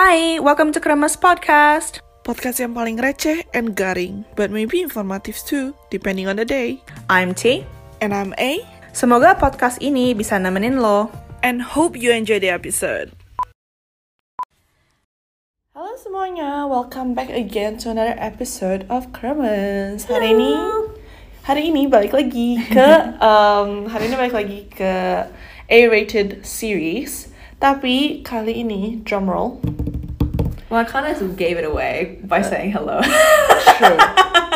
Hai, welcome to Kremes Podcast. Podcast yang paling receh and garing, but maybe informative too, depending on the day. I'm T. And I'm A, Semoga podcast ini bisa nemenin lo. and hope you enjoy the episode. Halo semuanya, welcome back again to another episode of Kremes. Hari ini, hari ini balik lagi ke, um, hari ini balik lagi ke A-rated series. Tapi kali ini, drumroll, Well, I kind of gave it away by saying hello. true.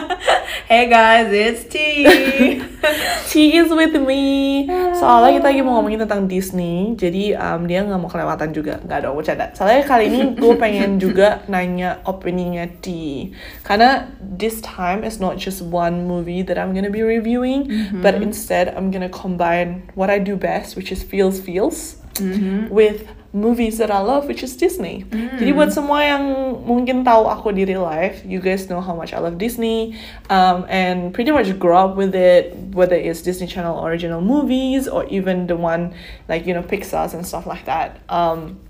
hey guys, it's T. She is with me. Soalnya kita lagi mau ngomongin tentang Disney, jadi um, dia nggak mau kelewatan juga. Nggak dong, bercanda. Soalnya kali ini gue pengen juga nanya opininya T. Karena this time is not just one movie that I'm gonna be reviewing, but instead I'm gonna combine what I do best, which is feels feels, with movies that I love, which is Disney. Jadi buat semua yang mungkin tahu aku di real life, you guys know how much I love Disney, um, and pretty much grow up with it, whether it's Disney Channel original movies or even the one like you know Pixar's and stuff like that. Um,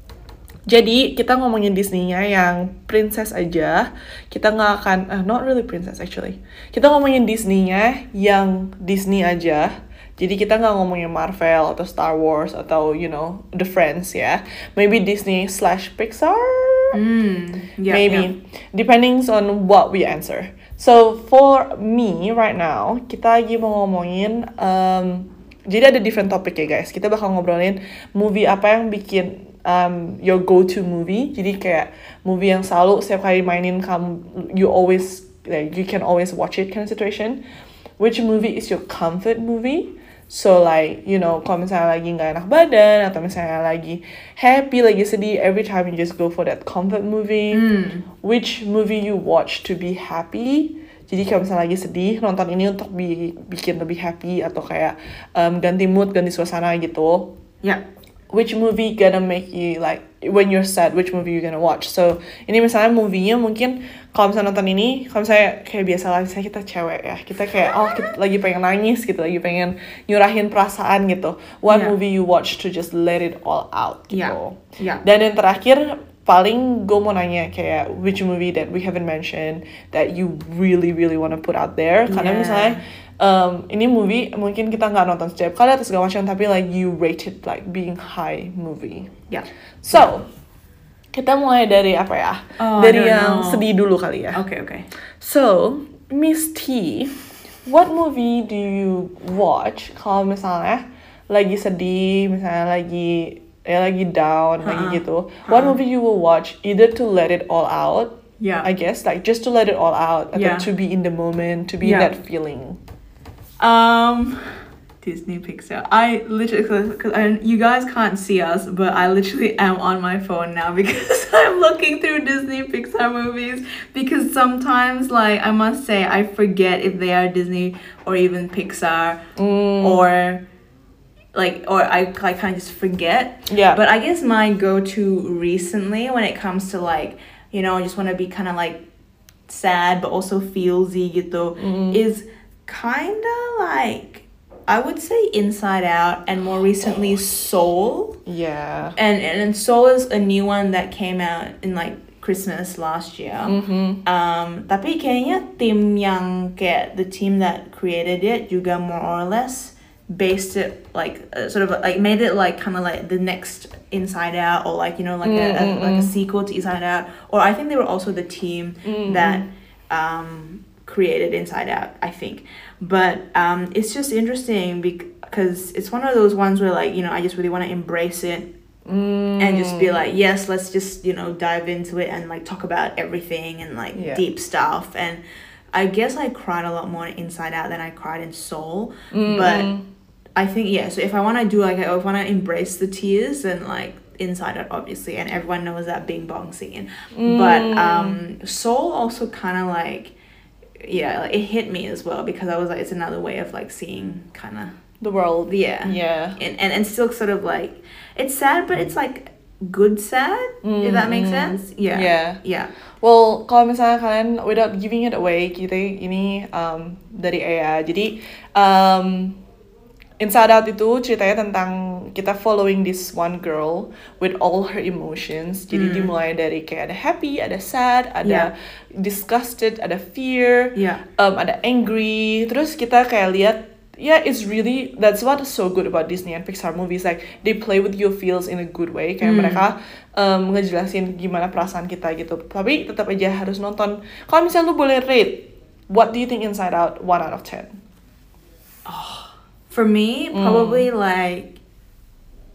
jadi kita ngomongin Disney-nya yang princess aja. Kita nggak akan, uh, not really princess actually. Kita ngomongin Disney-nya yang Disney aja. Jadi kita nggak ngomongin Marvel atau Star Wars atau you know The Friends ya. Maybe Disney slash Pixar. Mm, yeah, Maybe depending on what we answer. So for me right now kita lagi mau ngomongin. Um, jadi ada different topic ya guys. Kita bakal ngobrolin movie apa yang bikin um, your go-to movie. Jadi kayak movie yang selalu setiap kali mainin kamu you always like you can always watch it kind of situation. Which movie is your comfort movie? So like, you know, kalau misalnya lagi nggak enak badan atau misalnya lagi happy, lagi sedih, every time you just go for that comfort movie. Which movie you watch to be happy? Jadi kalau misalnya lagi sedih, nonton ini untuk bi- bikin lebih happy atau kayak um, ganti mood, ganti suasana gitu. Yeah. Which movie gonna make you like when you're sad? Which movie you gonna watch? So ini misalnya movie-nya mungkin kalau misalnya nonton ini, kalau misalnya kayak biasa lah, misalnya kita cewek ya, kita kayak oh kita lagi pengen nangis gitu, lagi pengen nyurahin perasaan gitu. What Yeah. movie you watch to just let it all out gitu. Yeah. Yeah. Dan yang terakhir paling gue mau nanya kayak which movie that we haven't mentioned that you really really wanna put out there karena Yeah. misalnya um, ini movie mungkin kita nggak nonton setiap kali atau segala macam tapi like you rate it like being high movie Yeah. so kita mulai dari apa ya Oh, dari yang know. sedih dulu kali ya Okay, okay. so Miss T what movie do you watch kalau misalnya lagi sedih misalnya lagi ya lagi down lagi Ha-ha. gitu what movie you will watch either to let it all out Yeah. I guess like just to let it all out Yeah. to be in the moment to be in Yeah. that feeling Um, Disney Pixar. I literally, because you guys can't see us, but I literally am on my phone now because I'm looking through Disney Pixar movies. Because sometimes, like, I must say, I forget if they are Disney or even Pixar or. Like or I, I kind of just forget. Yeah. But I guess my go-to recently when it comes to like you know I just want to be kind of like sad but also feelsy gitu is kind of like I would say Inside Out and more recently Soul. yeah. And and, and Soul is a new one that came out in like Christmas last year. Um, tapi kayaknya tim yang kayak the team that created it juga more or less based it like uh, sort of like made it like kind of like the next Inside Out or like you know like a, a like a sequel to Inside Out. Or I think they were also the team that um, created Inside Out I think. But um, it's just interesting because it's one of those ones where like you know I just really want to embrace it and just be like yes let's just you know dive into it and like talk about everything and like Yeah. deep stuff. And I guess I cried a lot more Inside Out than I cried in Soul. But I think yeah so if I want to do like I want to embrace the tears and like Inside Out obviously and everyone knows that Bing Bong scene. But um Soul also kind of like yeah like, it hit me as well because I was like it's another way of like seeing kind of the world. Yeah. Yeah. And, and and still sort of like it's sad but it's like good sad if that makes sense. Yeah. Yeah. yeah. Well, kalau misalnya kalian without giving it away, kita ini um, dari Aya. Jadi um, Inside Out itu ceritanya tentang kita following this one girl with all her emotions. Jadi dimulai dari kayak ada happy, ada sad, ada Yeah. disgusted, ada fear, Yeah. um, ada angry. Terus kita kayak lihat, yeah, it's really that's what is so good about Disney and Pixar movies. Like they play with your feels in a good way. Kayak mereka um, ngejelasin gimana perasaan kita gitu. Tapi tetap aja harus nonton. Kalau misalnya lu boleh rate, what do you think Inside Out? One out of ten. For me, Mm. probably like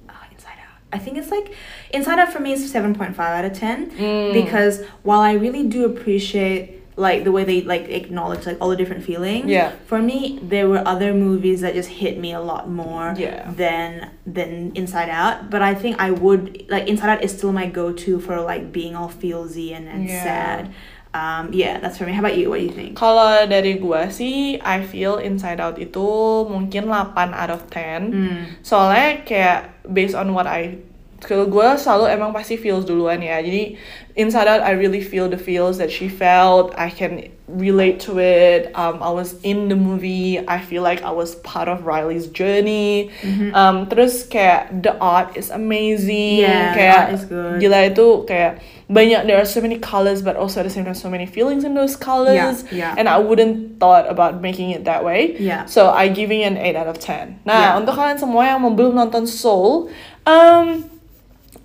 oh, Inside Out. I think it's like Inside Out for me is seven point five out of ten Mm. because while I really do appreciate like the way they like acknowledge like all the different feelings. Yeah. For me, there were other movies that just hit me a lot more Yeah. than than Inside Out. But I think I would like Inside Out is still my go to for like being all feelsy and, and Yeah. sad. Um, yeah, that's for me. How about you? What do you think? Kalau dari gua sih, I feel Inside Out itu mungkin 8 out of 10. Hmm. Soalnya kayak based on what I kalau gue selalu emang pasti feels duluan ya. Jadi Inside Out I really feel the feels that she felt. I can relate to it. Um, I was in the movie. I feel like I was part of Riley's journey. Mm-hmm. Um, terus kayak the art is amazing. Yeah, kayak art is good. gila itu kayak banyak there are so many colors but also at the same time so many feelings in those colors. yeah. And I wouldn't thought about making it that way. Yeah. So I giving an 8 out of 10. Nah, Yeah. untuk kalian semua yang belum nonton Soul, um,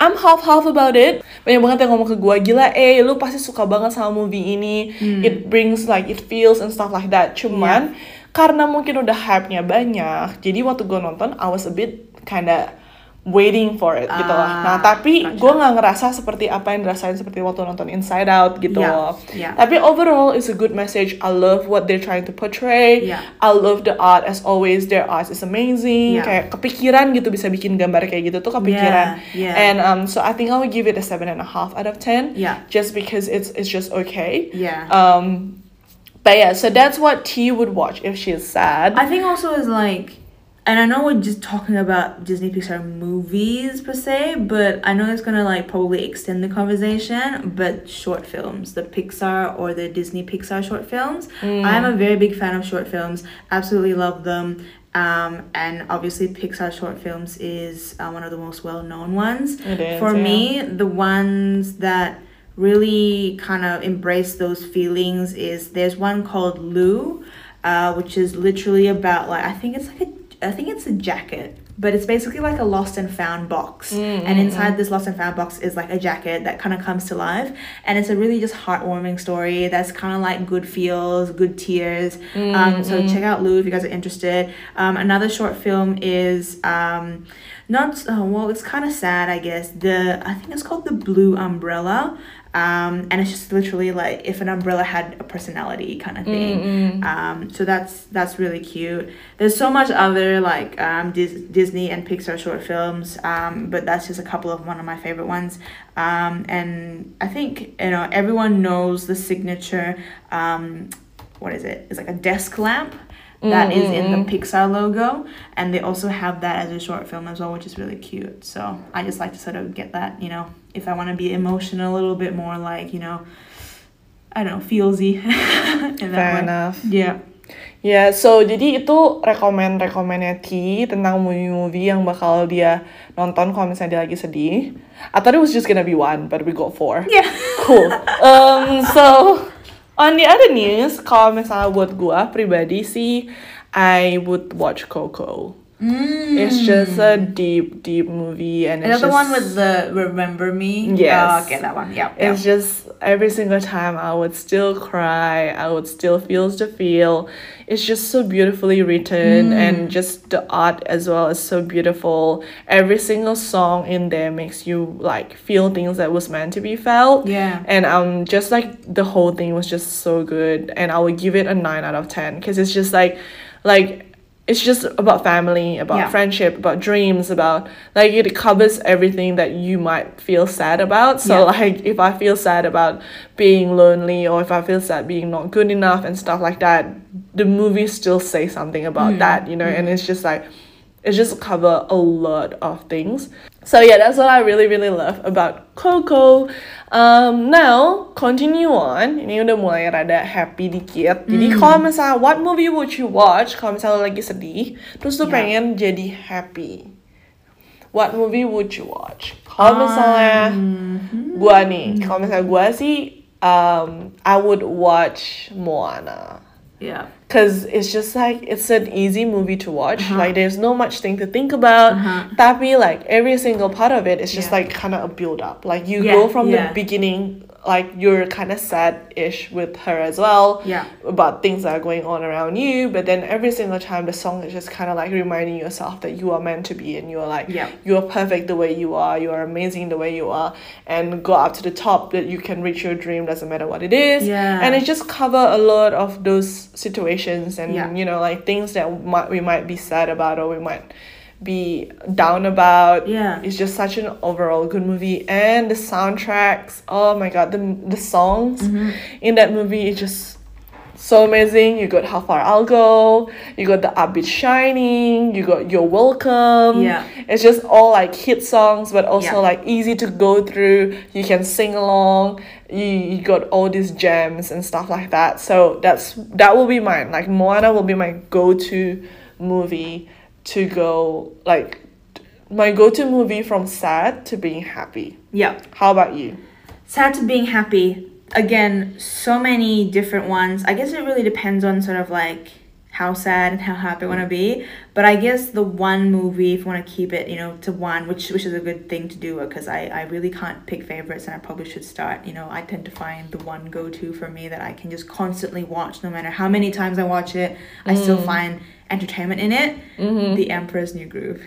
I'm half half about it. Banyak banget yang ngomong ke gue, gila eh lu pasti suka banget sama movie ini. Hmm. It brings like it feels and stuff like that. Cuman karena mungkin udah hype-nya banyak, jadi waktu gue nonton I was a bit kinda waiting for it gitu loh. Ah, Nah tapi gotcha. gue nggak ngerasa seperti apa yang dirasain seperti waktu nonton Inside Out gitu Yeah, loh. yeah. Tapi overall it's a good message. I love what they're trying to portray. Yeah. I love the art as always. Their art is amazing. Yeah. Kayak kepikiran gitu bisa bikin gambar kayak gitu tuh kepikiran. Yeah, yeah. And um, so I think I would give it a seven and a half out of ten. Yeah. Just because it's it's just okay. Yeah. Um, but yeah, so that's what T would watch if she is sad. I think also is like, and I know we're just talking about Disney Pixar movies per se, but I know it's gonna like probably extend the conversation. But short films, the Pixar or the Disney Pixar short films, I'm a very big fan of short films. Absolutely love them. Um, and obviously Pixar short films is uh, one of the most well-known ones. It is, For yeah. me, the ones that really kind of embrace those feelings is there's one called Lou, uh, which is literally about like I think it's like a I think it's a jacket, but it's basically like a lost and found box, and inside this lost and found box is like a jacket that kind of comes to life, and it's a really just heartwarming story that's kind of like good feels, good tears. Um, so check out Lou if you guys are interested. Um, another short film is um, not uh, well, it's kind of sad, I guess. The I think it's called the Blue Umbrella. Um, and it's just literally like if an umbrella had a personality kind of thing. Um, so that's that's really cute. There's so much other like um, Dis- Disney and Pixar short films, um, but that's just a couple of one of my favorite ones. Um, and I think you know everyone knows the signature. Um, what is it? It's like a desk lamp that is in the Pixar logo, and they also have that as a short film as well, which is really cute. So I just like to sort of get that, you know, if I want to be emotional a little bit more, like you know, I don't know, feelsy. in Fair way. enough. Yeah. Ya, so jadi itu rekomend-rekomennya T tentang movie-movie yang bakal dia nonton kalau misalnya dia lagi sedih. I thought it was just gonna be one, but we got four. Yeah. Cool. Um, so on the other news, kalau misalnya buat gua pribadi sih, I would watch Coco. Mm. It's just a deep, deep movie, and Is it's that the just, one with the Remember Me? Yes. Oh, okay, that one. Yeah. yeah. It's just every single time I would still cry. I would still feel the feel. It's just so beautifully written mm. and just the art as well is so beautiful. Every single song in there makes you like feel things that was meant to be felt. Yeah. And um just like the whole thing was just so good and I would give it a 9 out of 10 cuz it's just like like it's just about family, about Yeah. friendship, about dreams, about like it covers everything that you might feel sad about. So Yeah. like if I feel sad about being lonely or if I feel sad being not good enough and stuff like that, the movie still say something about hmm. that, you know, and hmm. it's just like it just cover a lot of things. So yeah, that's what I really really love about Coco. Um, now continue on. Ini udah mulai rada happy dikit. Jadi kalau misalnya what movie would you watch kalau misalnya lagi sedih, terus tuh Yeah. pengen jadi happy. What movie would you watch? Kalau misalnya gua nih, kalau misalnya gua sih, um, I would watch Moana. Yeah. Cause it's just like it's an easy movie to watch. Uh-huh. Like there's no much thing to think about. Uh-huh. Tapi like every single part of it is just Yeah. like kind of a build up. Like you Yeah, go from yeah. the beginning, like you're kind of sad-ish with her as well. Yeah. About things that are going on around you, but then every single time the song is just kind of like reminding yourself that you are meant to be and you're like Yeah. you are perfect the way you are. You are amazing the way you are, and go up to the top that you can reach your dream. Doesn't matter what it is. Yeah. And it just cover a lot of those situations and Yeah. you know like things that might we might be sad about or we might be down about. Yeah. It's just such an overall good movie and the soundtracks. Oh my god, the the songs Mm-hmm. in that movie is just so amazing. You got How Far I'll Go, you got the Upbeat Shining, you got You're Welcome. Yeah. It's just all like hit songs, but also Yeah. like easy to go through. You can sing along. You, you got all these gems and stuff like that. So that's that will be mine. Like Moana will be my go-to movie to go like my go-to movie from sad to being happy. Yeah. How about you? sad to being happy again so many different ones i guess it really depends on sort of like how sad and how happy i want to be but i guess the one movie if you want to keep it you know to one which which is a good thing to do because I, I really can't pick favorites and i probably should start you know i tend to find the one go-to for me that i can just constantly watch no matter how many times i watch it i still mm. find entertainment in it the emperor's new groove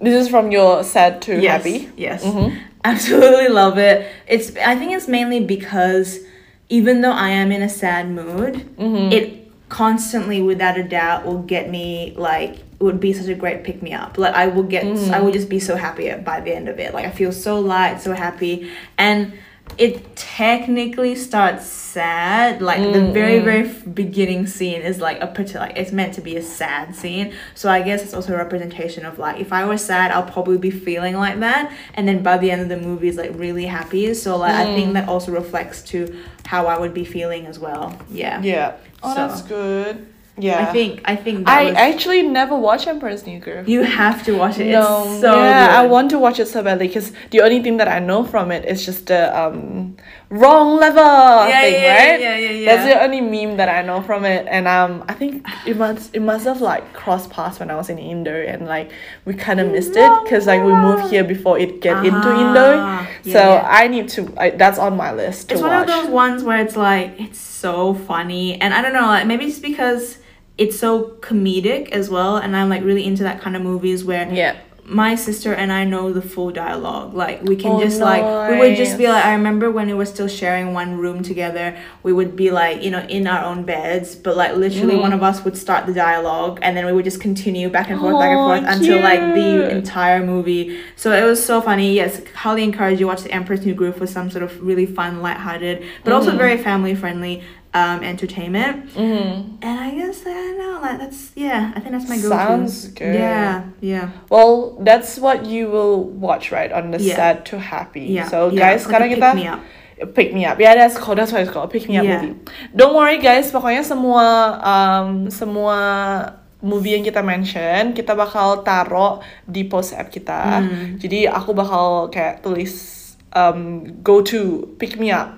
This is from your sad to yes, happy. Yes. Mhm. Absolutely love it. It's I think it's mainly because even though I am in a sad mood, Mm-hmm. it constantly without a doubt will get me like it would be such a great pick me up. Like I will get Mm-hmm. I will just be so happy by the end of it. Like I feel so light, so happy and it technically starts sad. Like the mm, very mm. very beginning scene is like a pretty like it's meant to be a sad scene. So i guess it's also a representation of like if i was sad i'll probably be feeling like that. And then by the end of the movie is like really happy. So like i think mm. that also reflects to how i would be feeling as well. Yeah. Yeah. Oh, So- that's good. Yeah. i think i think I was- actually never watched Emperor's New Groove. you have to watch it no, it's so yeah, I want to watch it so badly because the only thing that I know from it is just the um wrong level Yeah, thing, yeah, right? yeah, yeah, yeah. That's the only meme that I know from it, and um, I think it must it must have like crossed paths when I was in Indo, and like we kind of missed it because like we moved here before it get into Indo, Ah, yeah, so yeah. I need to. I, that's on my list to it's watch. one of those ones where it's like it's so funny and i don't know like maybe it's because it's so comedic as well and i'm like really into that kind of movies where yeah. my sister and i know the full dialogue like we can Oh, just like we would just be like i remember when we were still sharing one room together we would be like you know in our own beds but like literally Mm-hmm. one of us would start the dialogue and then we would just continue back and forth back and forth until like the entire movie so it was so funny yes highly encourage you watch the emperor's new groove with some sort of really fun lighthearted but also Mm-hmm. very family friendly um entertainment Mm-hmm. and i guess i don't know like that's yeah i think that's my go-to Sounds good. yeah yeah Well, that's what you will watch, right? On the Yeah. sad to happy. yeah So yeah, guys, like sekarang pick kita me up. pick me up. Yeah, that's called. That's what it's called. Pick me up Yeah. movie. Don't worry guys. Pokoknya semua um, semua movie yang kita mention kita bakal taruh di post app kita. Hmm. Jadi aku bakal kayak tulis um, go to pick me up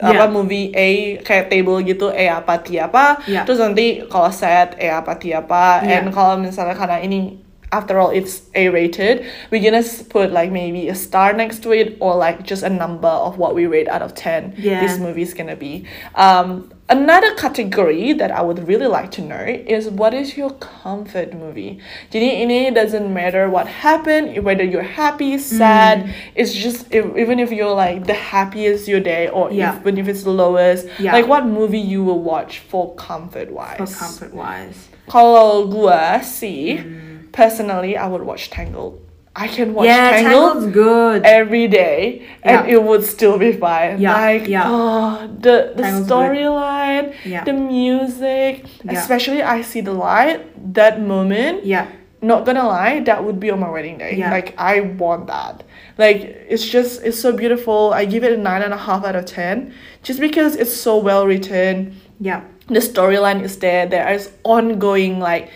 apa movie A kayak table gitu A apa T apa Yeah. terus nanti kalau set A apa T apa Yeah. and kalau misalnya karena ini after all it's A rated we gonna put like maybe a star next to it or like just a number of what we rate out of 10 Yeah. this movie is gonna be um another category that I would really like to know is what is your comfort movie? jadi ini doesn't matter what happened whether you're happy sad mm. it's just if, even if you're like the happiest your day or Yeah. even if it's the lowest Yeah. like what movie you will watch for comfort wise for comfort wise kalau gua sih mm. personally I would watch Tangled I can watch yeah Tangled tangled's good every day and Yeah. it would still be fine. Yeah, Like yeah. oh the the storyline, Yeah. the music, Yeah. especially I see the light, that moment, yeah not gonna lie, that would be on my wedding day. Yeah. Like I want that. Like it's just it's so beautiful. I give it a nine and a half out of ten, just because it's so well written. Yeah. The storyline is there. There is ongoing like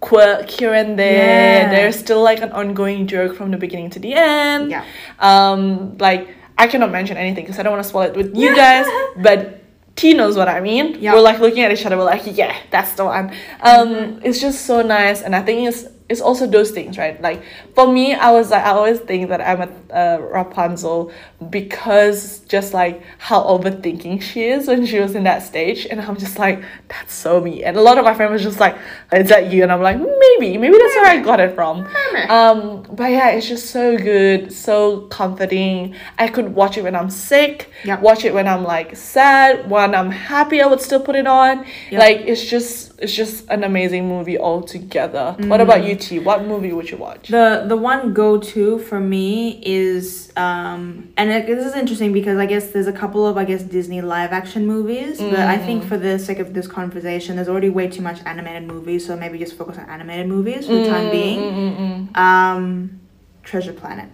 quirk here and there. Yeah. There's still like an ongoing joke from the beginning to the end. Yeah. Um, like I cannot mention anything because I don't want to spoil it with you guys, but. T knows what I mean. Yeah. We're like looking at each other. We're like, yeah, that's the one. Um, it's just so nice, and I think it's it's also those things, right? Like for me, I was like, I always think that I'm a, a Rapunzel because just like how overthinking she is when she was in that stage, and I'm just like, that's so me. And a lot of my friends was just like, is that you? And I'm like, maybe, maybe that's where I got it from. Um, but yeah, it's just so good, so comforting. I could watch it when I'm sick, Yep. watch it when I'm like sad, when I'm happy. I would still put it on. Yep. Like it's just it's just an amazing movie altogether. What about you, What movie would you watch? The the one go to for me is um and it, this is interesting because I guess there's a couple of I guess Disney live action movies, but I think mm. for the sake of this conversation, there's already way too much animated movies, so maybe just focus on animated movies for the time mm, being. Mm, um, Treasure Planet.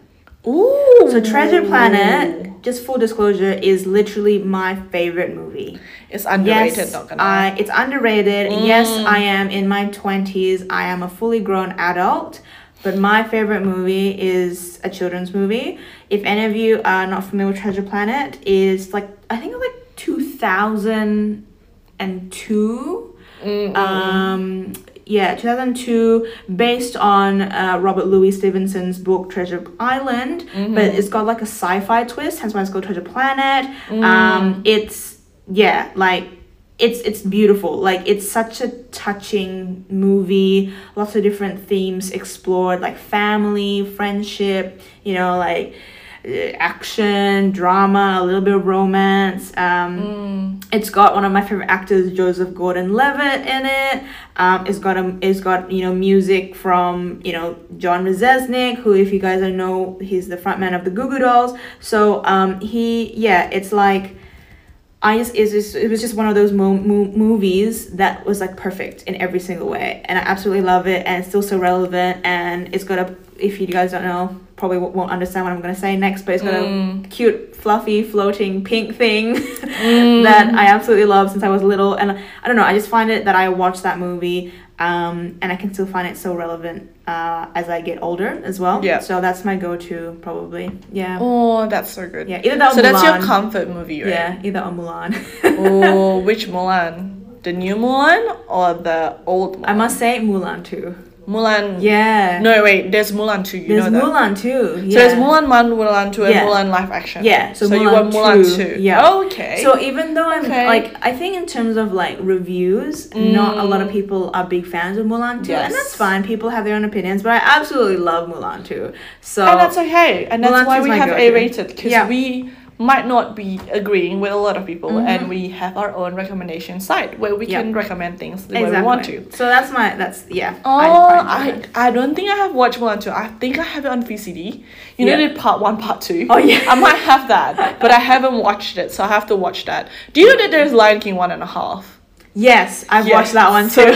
Ooh. So Treasure Planet, just full disclosure, is literally my favorite movie. It's underrated. yes, not gonna lie. I, it's underrated. Yes, I am in my 20s. I am a fully grown adult. But my favorite movie is a children's movie. If any of you are not familiar with Treasure Planet, is like I think it was like 2002. Um, yeah, 2002, based on uh, Robert Louis Stevenson's book Treasure Island, but it's got like a sci-fi twist, hence why it's called Treasure Planet. Um, it's yeah, like it's it's beautiful. Like it's such a touching movie. Lots of different themes explored, like family, friendship. You know, like action, drama, a little bit of romance. Um, It's got one of my favorite actors, Joseph Gordon-Levitt, in it. Um, it's got a, it's got you know music from you know John Rzeznik, who if you guys don't know, he's the frontman of the Goo Goo Dolls. So um, he yeah, it's like. I just just it was just one of those mo- mo- movies that was like perfect in every single way, and I absolutely love it, and it's still so relevant, and it's got a if you guys don't know probably won't understand what I'm gonna say next, but it's got a cute, fluffy, floating pink thing that I absolutely love since I was little, and I don't know, I just find it that I watch that movie. Um, and I can still find it so relevant uh, as I get older as well. Yeah. So that's my go-to probably. Yeah. Oh, that's so good. Yeah. Either that or So that's your comfort movie, right? Yeah. Either or Mulan. oh, which Mulan? The new Mulan or the old Mulan? I must say Mulan too. Mulan. Yeah. No, wait. There's Mulan too. You There's know that. Mulan too. Yeah. So there's Mulan one, Mulan two, and Yeah. Mulan live action. Yeah, so you Mulan want Mulan 2, yeah. Okay. So even though I'm Okay. like, I think in terms of like reviews, not a lot of people are big fans of Mulan 2, Mm. Yes. and that's fine. People have their own opinions, but I absolutely love Mulan 2. So and that's okay. And that's Mulan why we have. A rated because Yeah. we might not be agreeing with a lot of people, Mhm. and we have our own recommendation site where we Yeah. can recommend things the way we want to. So that's my that's yeah. Oh, find I. I don't think I have watched Mulan 2. I think I have it on VCD. You know Yeah. the part 1, part 2? Oh, yeah. I might have that, but I haven't watched it, so I have to watch that. Do you know that there's Lion King 1 and a half? yes, I've Yes, watched that one too.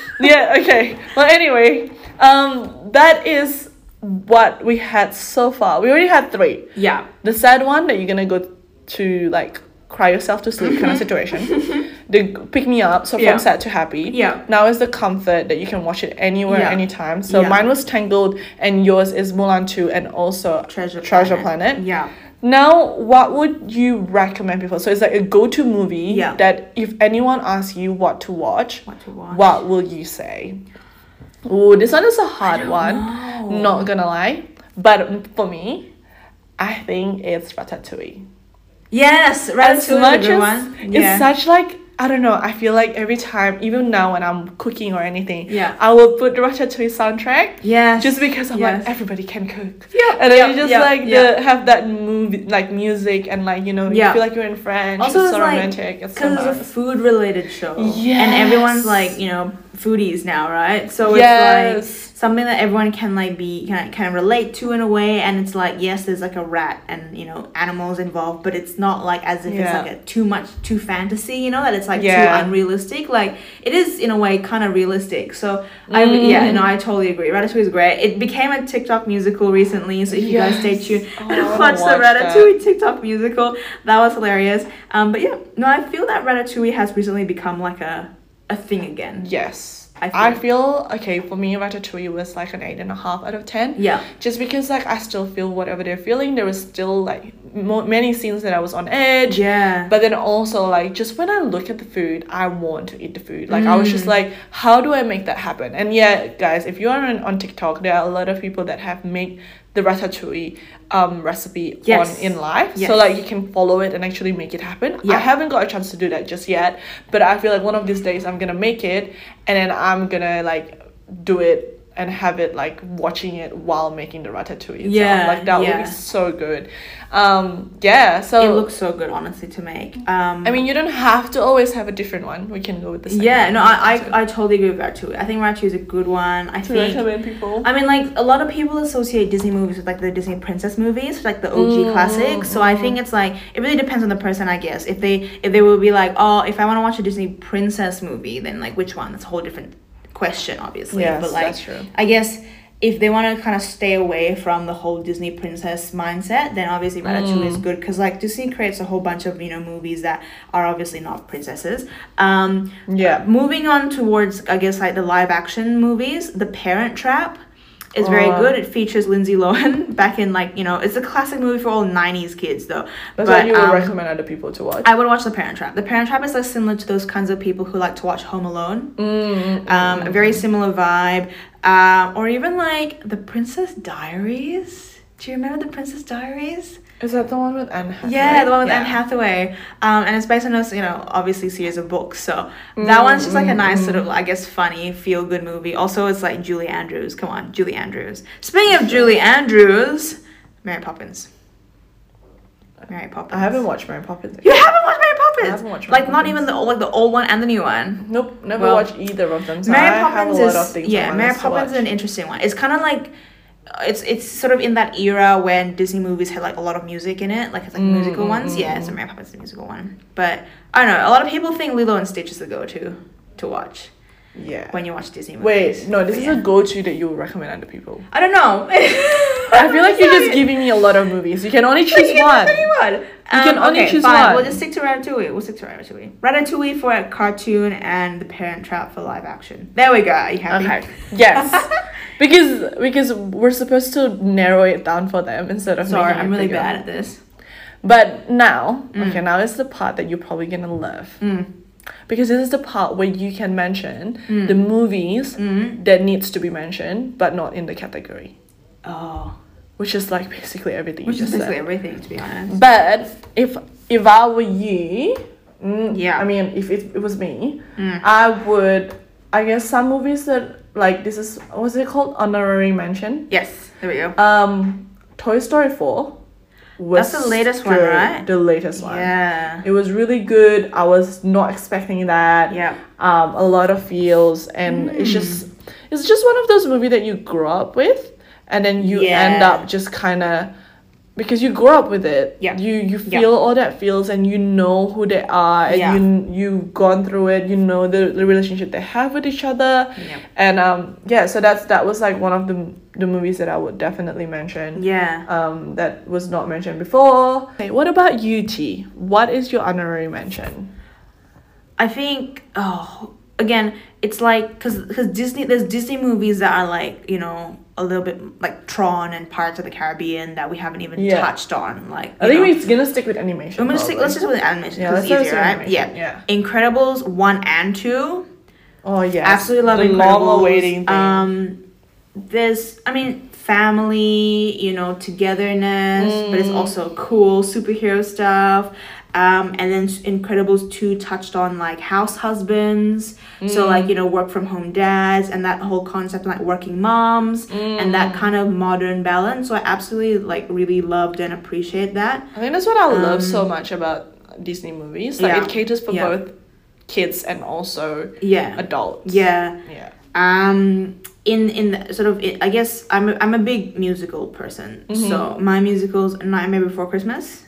yeah, okay. Well, anyway, um, that is what we had so far. We already had three. yeah. The sad one that you're gonna go to like cry yourself to sleep kind of mm-hmm. situation. the pick me up, so Yeah. from sad to happy. Yeah. Now is the comfort that you can watch it anywhere, Yeah. anytime. So Yeah. mine was Tangled, and yours is Mulan 2 and also Treasure Treasure Planet. Planet. Yeah. Now, what would you recommend people? So it's like a go-to movie Yeah. that if anyone asks you what to watch, What to watch? what will you say? Ooh, this one is a hard one. know. Not gonna lie, but for me, I think it's Ratatouille. Yes, As Ratatouille is a much good as one. it's such like I don't know. I feel like every time, even now when I'm cooking or anything, Yeah. I will put the Ratatouille soundtrack Yeah, just because I'm Yes. like everybody can cook. Yeah, And then yeah, you just yeah, like yeah. the have that movie like music and like you know Yeah. you feel like you're in France. Also, it's it's so like- romantic. It's so it's a food related show and everyone's like you know foodies now, right? So Yes. it's like something that everyone can like be can of relate to in a way, and it's like yes, there's like a rat and you know animals involved, but it's not like as if Yeah. it's like a too much too fantasy, you know, that it's like Yeah. too unrealistic. Like it is in a way kind of realistic. So I Mm. yeah, no, I totally agree. Ratatouille is great. It became a TikTok musical recently, so if you guys stay tuned Oh, and I wanna watch the watch that. Ratatouille TikTok musical, that was hilarious. Um, but yeah, no, I feel that Ratatouille has recently become like a a thing again. Yes. I I feel okay for me Ratatouille was like an eight and a half out of ten. Yeah. Just because like I still feel whatever they're feeling, there was still like mo- many scenes that I was on edge. Yeah. But then also like just when I look at the food, I want to eat the food. Like I was Mm. just like, how do I make that happen? And yeah, guys, if you are on, on TikTok, there are a lot of people that have made the ratatouille um recipe Yes. on in life. Yes. So like you can follow it and actually make it happen. Yeah. I haven't got a chance to do that just yet, but I feel like one of these days I'm gonna make it and then I'm gonna like do it and have it like watching it while making the ratatouille. itself. Yeah, like that would be so good. Um, yeah. So it looks so good, honestly, to make. Um, I mean, you don't have to always have a different one. We can go with the same. yeah, no, I. I, I totally agree with Ratatouille. I think Ratatouille is a good one. I to think. recommend people. I mean, like a lot of people associate Disney movies with like the Disney princess movies, like the OG Mm, classics. So I think it's like it really depends on the person, I guess. If they if they will be like, oh, if I want to watch a Disney princess movie, then like which one? That's a whole different question, obviously. Yes, but like that's true. I guess if they want to kind of stay away from the whole Disney princess mindset, then obviously Ratatouille Mm. is good because like Disney creates a whole bunch of you know movies that are obviously not princesses. Um, Yeah. Moving on towards I guess like the live action movies, The Parent Trap is very Oh. good. It features Lindsay Lohan back in like you know it's a classic movie for all '90s kids though. That's But, you would um, recommend other people to watch. I would watch The Parent Trap. The Parent Trap is like similar to those kinds of people who like to watch Home Alone. Mm, Um, a very similar vibe. Um, or even like The Princess Diaries. Do you remember The Princess Diaries? Is that the one with Anne Hathaway? Yeah, the one with Yeah. Anne Hathaway. Um, and it's based on a you know obviously series of books. So that mm, one's just like a mm, nice sort of mm. I guess funny feel good movie. Also, it's like Julie Andrews. Come on, Julie Andrews. Speaking of Julie Andrews, Mary Poppins. Mary Poppins. I haven't watched Mary Poppins. You haven't watched Mary Poppins. I haven't watched Mary like not even the old, like the old one and the new one. Nope, never Well, watched either of them. So Mary I Poppins have a lot of is things yeah. Mary Poppins is an interesting one. It's kind of like it's it's sort of in that era when Disney movies had like a lot of music in it, like it's like Mm, musical mm, ones. mm, Yeah, mm. so Mary Poppins is a musical one. But I don't know. A lot of people think Lilo and Stitch is the go-to to watch Yeah. when you watch Disney movies. Wait, no, this But is yeah. a go-to that you recommend other people. I don't know. I feel like you're just giving me a lot of movies. You can only choose one. Anyone. You can only okay, choose fine. one. We'll just stick to Ratatouille. We'll stick to Ratatouille. Ratatouille for a cartoon and The Parent Trap for live action. There we go. Are you happy? Okay. Yes. because because we're supposed to narrow it down for them instead of Sorry, I'm really bigger. bad at this. But now, okay, now is the part that you're probably gonna love. Mm. Because this is the part where you can mention Mm. the movies Mm. that needs to be mentioned, but not in the category. Oh. Which is like basically everything Which is basically said. everything, to be honest. But if if I were you, mm, Yeah. I mean, if it, it was me, Mm. I would. I guess some movies that like this is what's it called honorary mention. Yes, there we go. Um, Toy Story four. Was That's the latest one, right? The latest one. Yeah. It was really good. I was not expecting that. Yeah. Um, a lot of feels, and it's Mm. just it's just one of those movies that you grow up with, and then you end up just kind of because you grow up with it. Yeah. You you Yeah. feel all that feels, and you know who they are, and Yeah. you you've gone through it. You know the, the relationship they have with each other, Yeah. and um yeah. So that's that was like one of the the movies that I would definitely mention Yeah. um, that was not mentioned before. Okay, what about you, T? What is your honorary mention? I think oh again it's like because because Disney there's Disney movies that are like you know a little bit like Tron and Pirates of the Caribbean that we haven't even Yeah. touched on like I think know. we're gonna stick with animation. I'm gonna stick, let's just probably. with animation because let's it's easier, right? animation, Yeah. yeah. Incredibles one and two. Oh yeah, Absolutely love the Incredibles. long-awaiting thing. Um, there's, I mean, family, you know, togetherness, but it's Mm. also cool superhero stuff. Um, and then Incredibles 2 touched on like house husbands, so Mm. like, you know, work from home dads, and that whole concept of like working moms, and Mm. that kind of modern balance. So I absolutely like really loved and appreciate that. I think that's what I love so um, much about Disney movies. Like yeah, it caters for yeah. both kids and also Yeah. adults. Yeah. Yeah. Um, in in the, sort of, I guess I'm a, I'm a big musical person. Mm-hmm. So my musicals, Nightmare Before Christmas.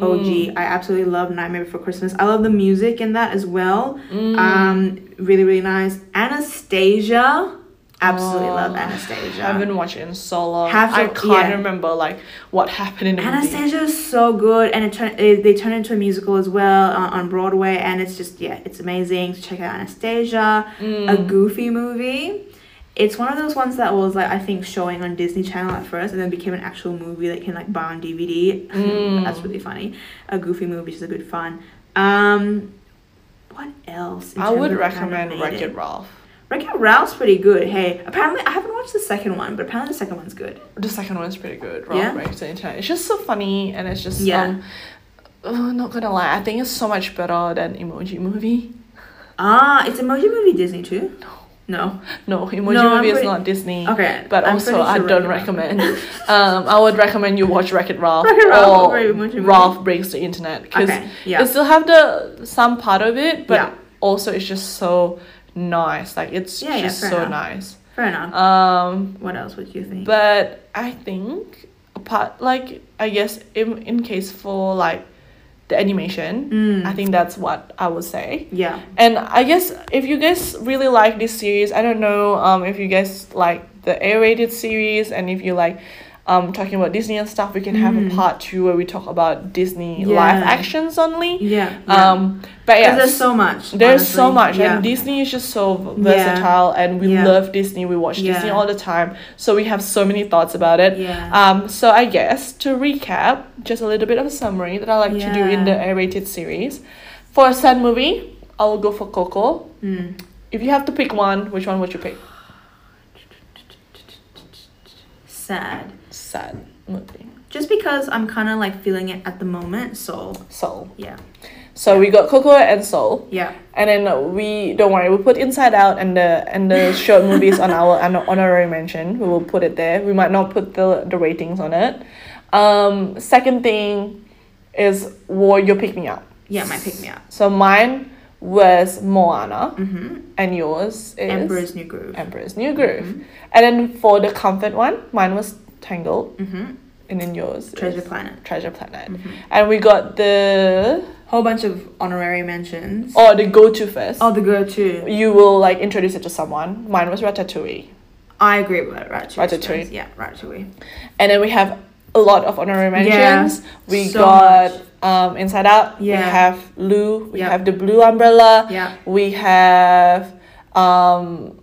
OG, Mm. I absolutely love Nightmare Before Christmas. I love the music in that as well. Mm. Um, really really nice. Anastasia, absolutely love Oh, Anastasia. I haven't watched it in so long. Have to- I can't yeah. remember like what happened in. Anastasia is so good, and it turn, it, they turn into a musical as well on, on Broadway, and it's just yeah, it's amazing. So check out Anastasia, a Mm. goofy movie. It's one of those ones that was like I think showing on Disney Channel at first, and then became an actual movie that can like buy on DVD. Mm. That's really funny. A goofy movie is a good fun. Um, what else? I would recommend Wreck? It Ralph. Wreck-It Ralph's pretty good. Hey, apparently I haven't watched the second one, but apparently the second one's good. The second one's pretty good. Ralph Yeah? Breaks the Internet. It's just so funny and it's just Yeah. um uh, not gonna lie, I think it's so much better than Emoji Movie. Ah, it's Emoji Movie Disney too. No. No, Emoji No, Movie is not Disney. Okay. But I'm also, pretty I don't recommend. um, I would recommend you watch Wreck It Ralph Wreck-It Ralph or Ralph Breaks the Internet because Okay. Yeah. it still have the some part of it, but Yeah. also it's just so nice. Like it's Yeah, just so enough. nice. Fair enough. Um, what else would you think? but I think apart like I guess in in case for like the animation, Mm. I think that's what I would say. yeah. And I guess if you guys really like this series, I don't know um if you guys like the A-rated series and if you like um talking about Disney and stuff, we can have a Mm. part two where we talk about Disney Yeah. live actions only. Yeah. yeah. Um, but yeah, there's so much. there's so much, Yeah. and Disney is just so versatile, and we love Disney. We watch Disney all the time, so we have so many thoughts about it. Yeah. Um, so I guess to recap, just a little bit of a summary that I like to do in the. A-rated series. For a sad movie, I will go for Coco. Mm. If you have to pick one, which one would you pick? Sad. Sad movie. Just because I'm kind of like feeling it at the moment, so Soul. yeah. So we got Coco and Soul, Yeah. and then we don't worry. We put Inside Out and the and the short movies on our on honorary mention. We will put it there. We might not put the the ratings on it. Um, second thing is War Your Pick Me Up. Yeah, my pick me up. So mine was Moana, Mm-hmm. and yours is Emperor's New Groove. Emperor's New Groove. And then for the comfort one, mine was Tangled, Mm-hmm. and then yours Treasure Planet. Treasure Planet. Mhm. And we got the Whole bunch of honorary mentions. oh the go to first. Oh, the go-to. You will like introduce it to someone. Mine was Ratatouille, I agree with that. Ratatouille. Ratatouille. Yeah, Ratatouille. and then we have a lot of honorary Yeah, mentions. we so got much. um Inside Out. Yeah. We Yeah. have Lou. We Yeah. have the Blue Umbrella. Yeah. We have um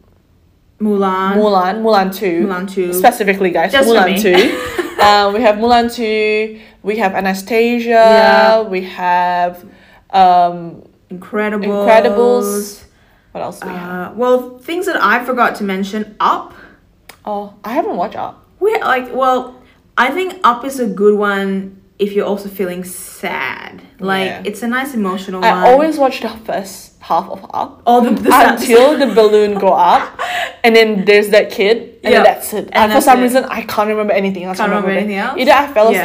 Mulan. Mulan. Mulan two. Mulan 2. Specifically, guys, Just Mulan me. two. um, we have Mulan two. We have Anastasia. Yeah. We have um Incredibles. Incredibles. What else do we have? Uh, well, things that I forgot to mention. Up. Oh, I haven't watched Up. We like. Well, I think Up is a good one if you're also feeling sad. Like Yeah. it's a nice emotional one. I always watch the first half of Up Oh, the, the until the balloon go up, and then there's that kid, and then that's it. And And, for some it. reason, I can't remember anything else. Can't remember anything else? Either I fell Yeah.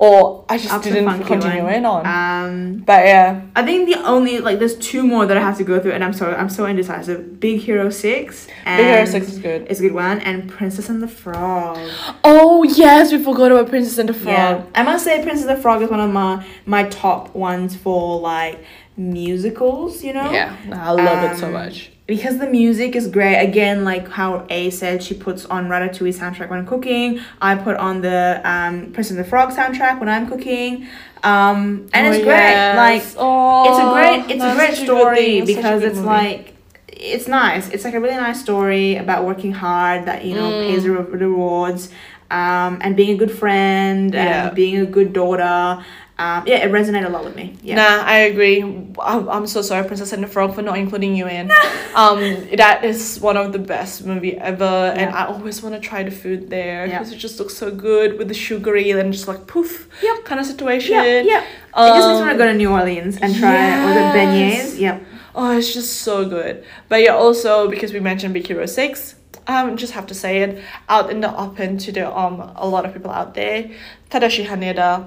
Or I just didn't continue one. it on. Um, but yeah, I think the only like there's two more that I have to go through, and I'm so I'm so indecisive. Big Hero Six. Big Hero Six is good. It's a good one, and Princess and the Frog. Oh yes, we forgot about Princess and the Frog. Yeah, I must say Princess and the Frog is one of my my top ones for like musicals. You know. Yeah, I love it so Um, much. Because the music is great again like how a said she puts on ratatouille soundtrack when cooking i put on the um princess and the frog soundtrack when i'm cooking um and Oh, it's great yes. like oh, it's a great it's a great story because it's movie. like it's nice it's like a really nice story about working hard that you know Mm. pays the rewards um and being a good friend Yeah. and being a good daughter um yeah it resonated a lot with me yeah Nah, I agree. I'm, I'm so sorry, Princess and the Frog, for not including you in. um, that is one of the best movie ever, and I always want to try the food there Yeah. because it just looks so good with the sugary and just like poof, Yep. kind of situation. yeah yeah it just makes me want to Um, go to new orleans and try all the beignets yep Oh, it's just so good. But yeah, also because we mentioned Big Hero Six, um, just have to say it out in the open to the um a lot of people out there. Tadashi Haneda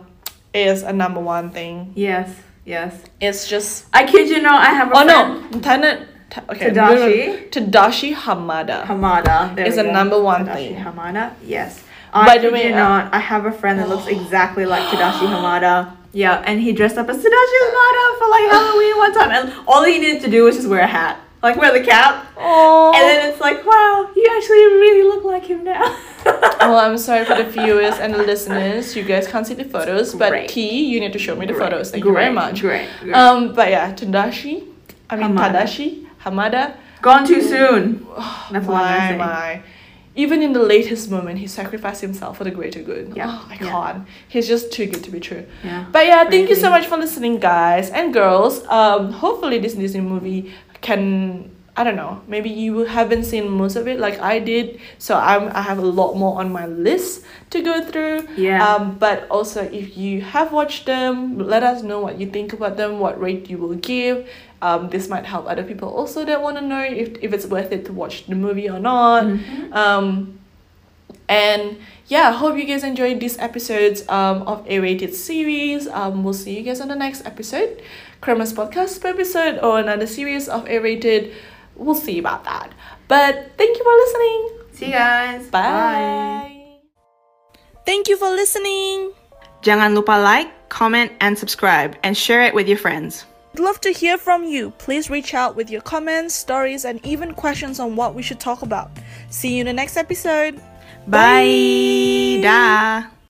is a number one thing. Yes. Yes. It's just I kid you not, I have a oh friend. no. Ta- okay, Tadashi? Tadashi Hamada. Hamada. There Is the go. number one Tadashi thing. Hamada. Yes. By I the kid way, you uh, not, I have a friend that looks exactly like Tadashi Hamada. Yeah, and he dressed up as Tadashi Hamada for like Halloween one time, and all he needed to do was just wear a hat, like wear the cap, Oh. and then it's like, wow, you actually really look like him now. well, I'm sorry for the viewers and the listeners. You guys can't see the photos, but Great. T, you need to show me the Great, photos. Thank you very much. Great. great. Um, but yeah, Tadashi. I mean Hamada. Tadashi Hamada. Gone too soon. That's all I'm my my. Even in the latest moment, he sacrificed himself for the greater good. Yeah, Oh, I yeah. can't. He's just too good to be true. Yeah. But yeah, thank you so much for listening, guys and girls. Um, hopefully this Disney movie can I don't know. Maybe you haven't seen most of it like I did, so I'm I have a lot more on my list to go through. Yeah. Um, but also if you have watched them, let us know what you think about them, what rate you will give. Um, this might help other people also that want to know if if it's worth it to watch the movie or not. Mhm. Um, and yeah, I hope you guys enjoyed these episodes um, of A Rated series. Um, we'll see you guys on the next episode, Christmas podcast episode, or another series of A Rated. We'll see about that. But thank you for listening. See you guys. Bye. Thank you for listening. Jangan lupa like, comment, and subscribe, and share it with your friends. I'd love to hear from you. Please reach out with your comments, stories, and even questions on what we should talk about. See you in the next episode. Bye. Da.